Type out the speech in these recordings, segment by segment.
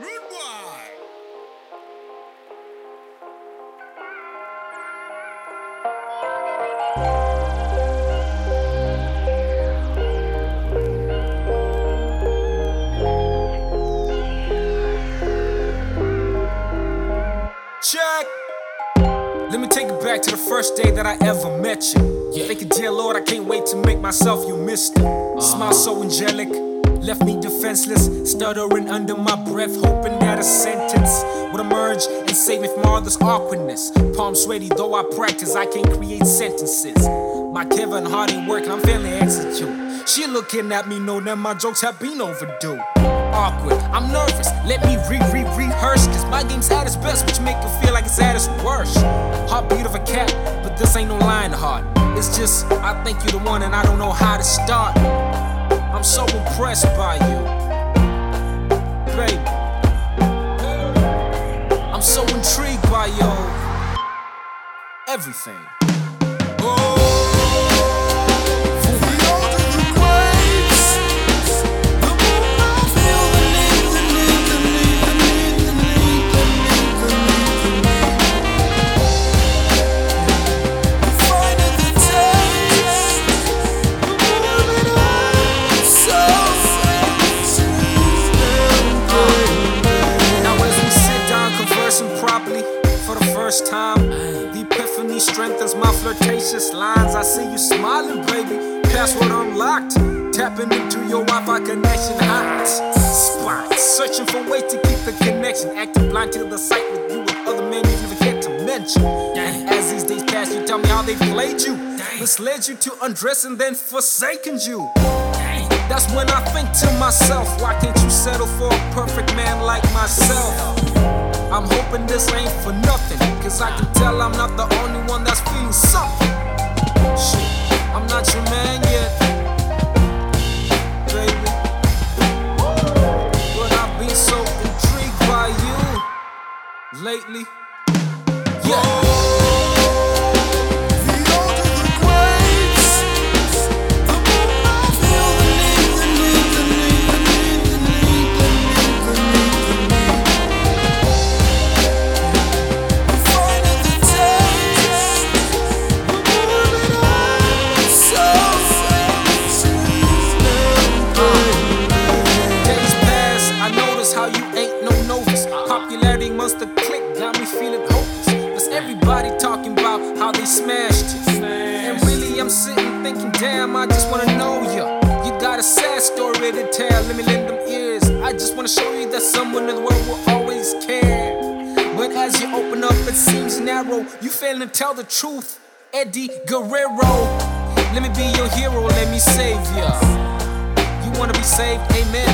Boy. Check. Let me take it back to the first day that I ever met you. Yeah. Thank you, dear Lord, I can't wait to make myself you mister. Uh-huh. Smile so angelic, left me defenseless, stuttering under my breath, hoping that a sentence would emerge and save me from all this awkwardness. Palm sweaty, though I practice, I can't create sentences. My Kevin Hart ain't working, I'm to execute. She looking at me, know that my jokes have been overdue. Awkward, I'm nervous. Let me re re rehearse, cause my game's at its best, which make it feel like it's at its worst. Heartbeat of a cat, but this ain't no lion heart. It's just, I think you're the one, and I don't know how to start. Impressed by you, baby. I'm so intrigued by your everything. Lines. I see you smiling, baby. Password unlocked. Tapping into your Wi-Fi connection hot spot. Searching for ways to keep the connection. Acting blind to the sight with you with other men you never get to mention. As these days pass, you tell me how they played you. Misled you to undress and then forsaken you. That's when I think to myself, why can't you settle for a perfect man like myself? I'm hoping this ain't for nothing, cause I can tell I'm not the only lately. Everybody talking about how they smashed it. And really, I'm sitting thinking, damn, I just wanna know ya. You got a sad story to tell, let me lend them ears. I just wanna show you that someone in the world will always care. But as you open up, it seems narrow. You failing to tell the truth, Eddie Guerrero. Let me be your hero, let me save ya. You wanna be saved, amen.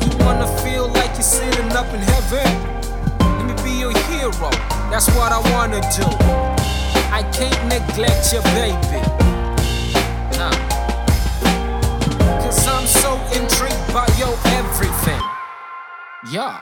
You wanna feel like you're sitting up in heaven. Let me be your hero, that's what I wanna do. I can't neglect your baby. Nah. Cause I'm so intrigued by your everything. Yeah.